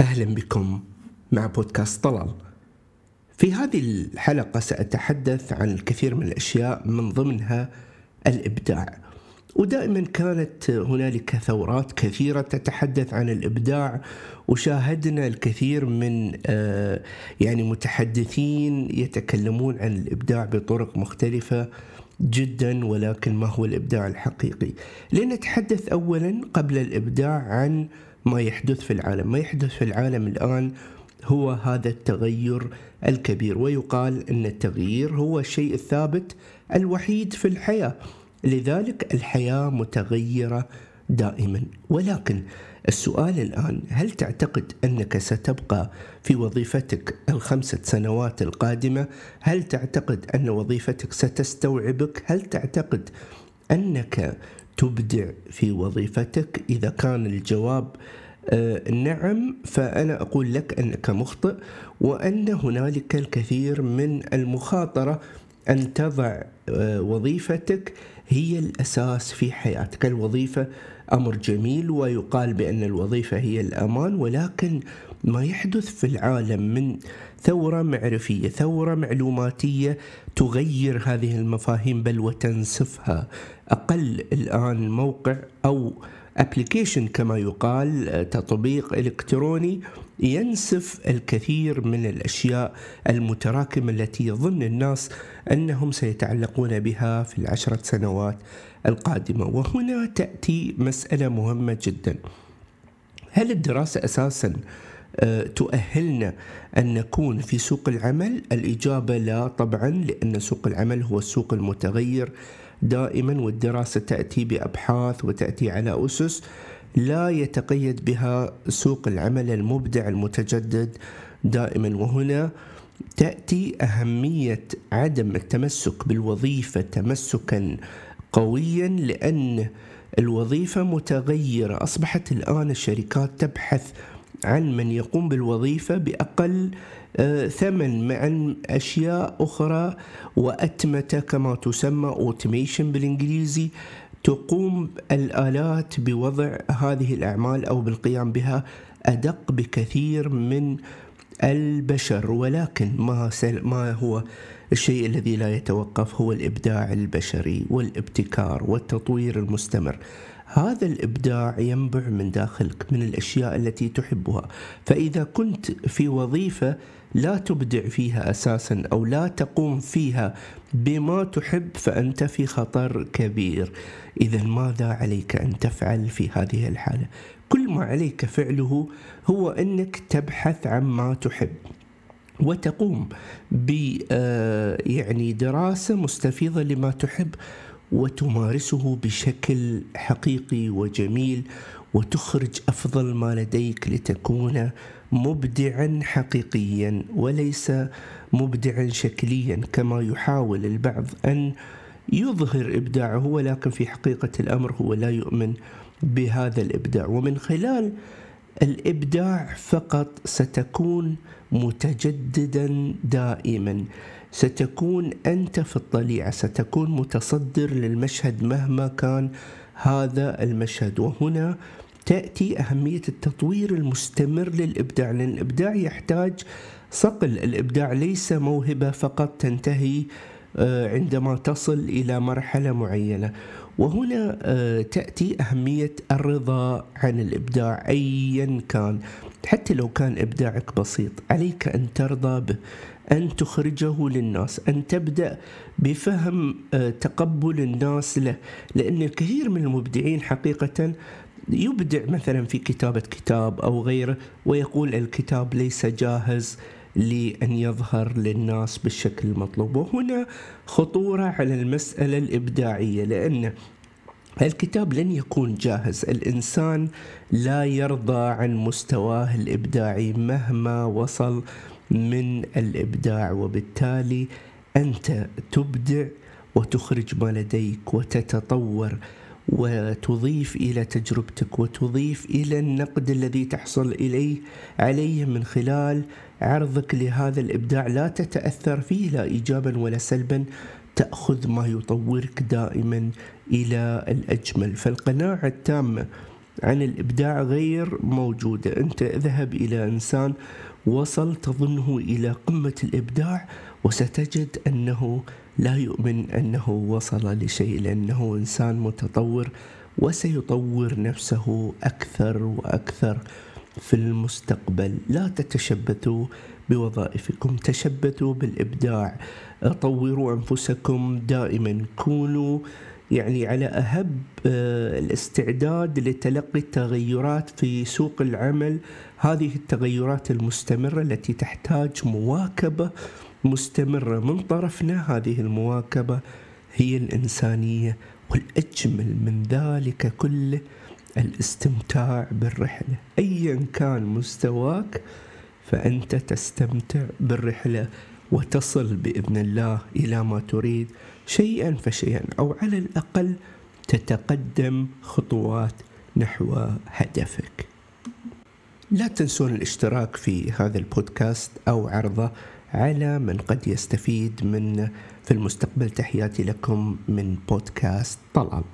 أهلا بكم مع بودكاست طلال. في هذه الحلقة سأتحدث عن الكثير من الأشياء من ضمنها الإبداع. ودائما كانت هنالك ثورات كثيرة تتحدث عن الإبداع وشاهدنا الكثير من آه، يعني متحدثين يتكلمون عن الإبداع بطرق مختلفة. جدا ولكن ما هو الإبداع الحقيقي. لنتحدث أولا قبل الإبداع عن ما يحدث في العالم. ما يحدث في العالم الآن هو هذا التغير الكبير ويقال إن التغيير هو الشيء الثابت الوحيد في الحياة. لذلك الحياة متغيرة دائما ولكن السؤال الآن هل تعتقد أنك ستبقى في وظيفتك الخمسة سنوات القادمة؟ هل تعتقد أن وظيفتك ستستوعبك؟ هل تعتقد أنك تبدع في وظيفتك؟ إذا كان الجواب آه، نعم فأنا أقول لك أنك مخطئ وأن هنالك الكثير من المخاطرة أن تضع آه، وظيفتك هي الأساس في حياتك الوظيفة أمر جميل ويقال بأن الوظيفة هي الأمان ولكن ما يحدث في العالم من ثورة معرفية ثورة معلوماتية تغير هذه المفاهيم بل وتنسفها. أقل الآن موقع أو ابلكيشن كما يقال تطبيق إلكتروني ينسف الكثير من الأشياء المتراكمة التي يظن الناس أنهم سيتعلقون بها في العشرة سنوات القادمة. وهنا تأتي مسألة مهمة جدا. هل الدراسة أساسا آه، تؤهلنا أن نكون في سوق العمل؟ الإجابة لا طبعا لأن سوق العمل هو السوق المتغير. دائما والدراسة تأتي بأبحاث وتأتي على أسس لا يتقيد بها سوق العمل المبدع المتجدد دائما. وهنا تأتي أهمية عدم التمسك بالوظيفة تمسكا قويا لأن الوظيفة متغيرة. أصبحت الآن الشركات تبحث عن من يقوم بالوظيفة بأقل آه، ثمن مع أشياء أخرى وأتمتة كما تسمى أوتوميشن بالإنجليزي. تقوم الآلات بوضع هذه الأعمال أو بالقيام بها أدق بكثير من البشر ولكن ما ما هو الشيء الذي لا يتوقف هو الإبداع البشري والابتكار والتطوير المستمر. هذا الإبداع ينبع من داخلك من الأشياء التي تحبها. فإذا كنت في وظيفة لا تبدع فيها أساسا أو لا تقوم فيها بما تحب فأنت في خطر كبير. اذا ماذا عليك أن تفعل في هذه الحالة؟ كل ما عليك فعله هو أنك تبحث عن ما تحب وتقوم ب آه، يعني دراسة مستفيضة لما تحب وتمارسه بشكل حقيقي وجميل وتخرج أفضل ما لديك لتكون مبدعا حقيقيا وليس مبدعا شكليا كما يحاول البعض أن يظهر إبداعه ولكن في حقيقة الأمر هو لا يؤمن بهذا الإبداع. ومن خلال الإبداع فقط ستكون متجددا دائما. ستكون أنت في الطليعة ستكون متصدر للمشهد مهما كان هذا المشهد. وهنا تأتي أهمية التطوير المستمر للإبداع لأن الإبداع يحتاج صقل. الإبداع ليس موهبة فقط تنتهي آه، عندما تصل إلى مرحلة معينة. وهنا آه، تأتي أهمية الرضا عن الإبداع ايا كان. حتى لو كان إبداعك بسيط عليك أن ترضى به أن تخرجه للناس أن تبدأ بفهم آه، تقبل الناس له. لأن الكثير من المبدعين حقيقة يبدع مثلا في كتابة كتاب أو غيره ويقول الكتاب ليس جاهز. لأن يظهر للناس بالشكل المطلوب. وهنا خطورة على المسألة الإبداعية لأن الكتاب لن يكون جاهز. الإنسان لا يرضى عن مستواه الإبداعي مهما وصل من الإبداع. وبالتالي أنت تبدع وتخرج ما لديك وتتطور. وتضيف إلى تجربتك وتضيف إلى النقد الذي تحصل إليه عليه من خلال عرضك لهذا الإبداع. لا تتأثر فيه لا ايجابا ولا سلبا. تأخذ ما يطورك دائما إلى الأجمل. فالقناعة التامة عن الإبداع غير موجودة أنت اذهب إلى إنسان وصل تظنه إلى قمة الإبداع وستجد أنه لا يؤمن أنه وصل لشيء لأنه إنسان متطور وسيطور نفسه أكثر وأكثر في المستقبل. لا تتشبثوا بوظائفكم تشبثوا بالإبداع. طوروا أنفسكم دائما. كونوا يعني على أهب آه، الاستعداد لتلقي التغيرات في سوق العمل. هذه التغيرات المستمرة التي تحتاج مواكبة مستمرة من طرفنا هذه المواكبة هي الإنسانية والأجمل من ذلك كله الاستمتاع بالرحلة أيا كان مستواك فأنت تستمتع بالرحلة وتصل بإذن الله إلى ما تريد شيئا فشيئا أو على الأقل تتقدم خطوات نحو هدفك. لا تنسون الاشتراك في هذا البودكاست أو عرضه على من قد يستفيد من في المستقبل تحياتي لكم من بودكاست طلال.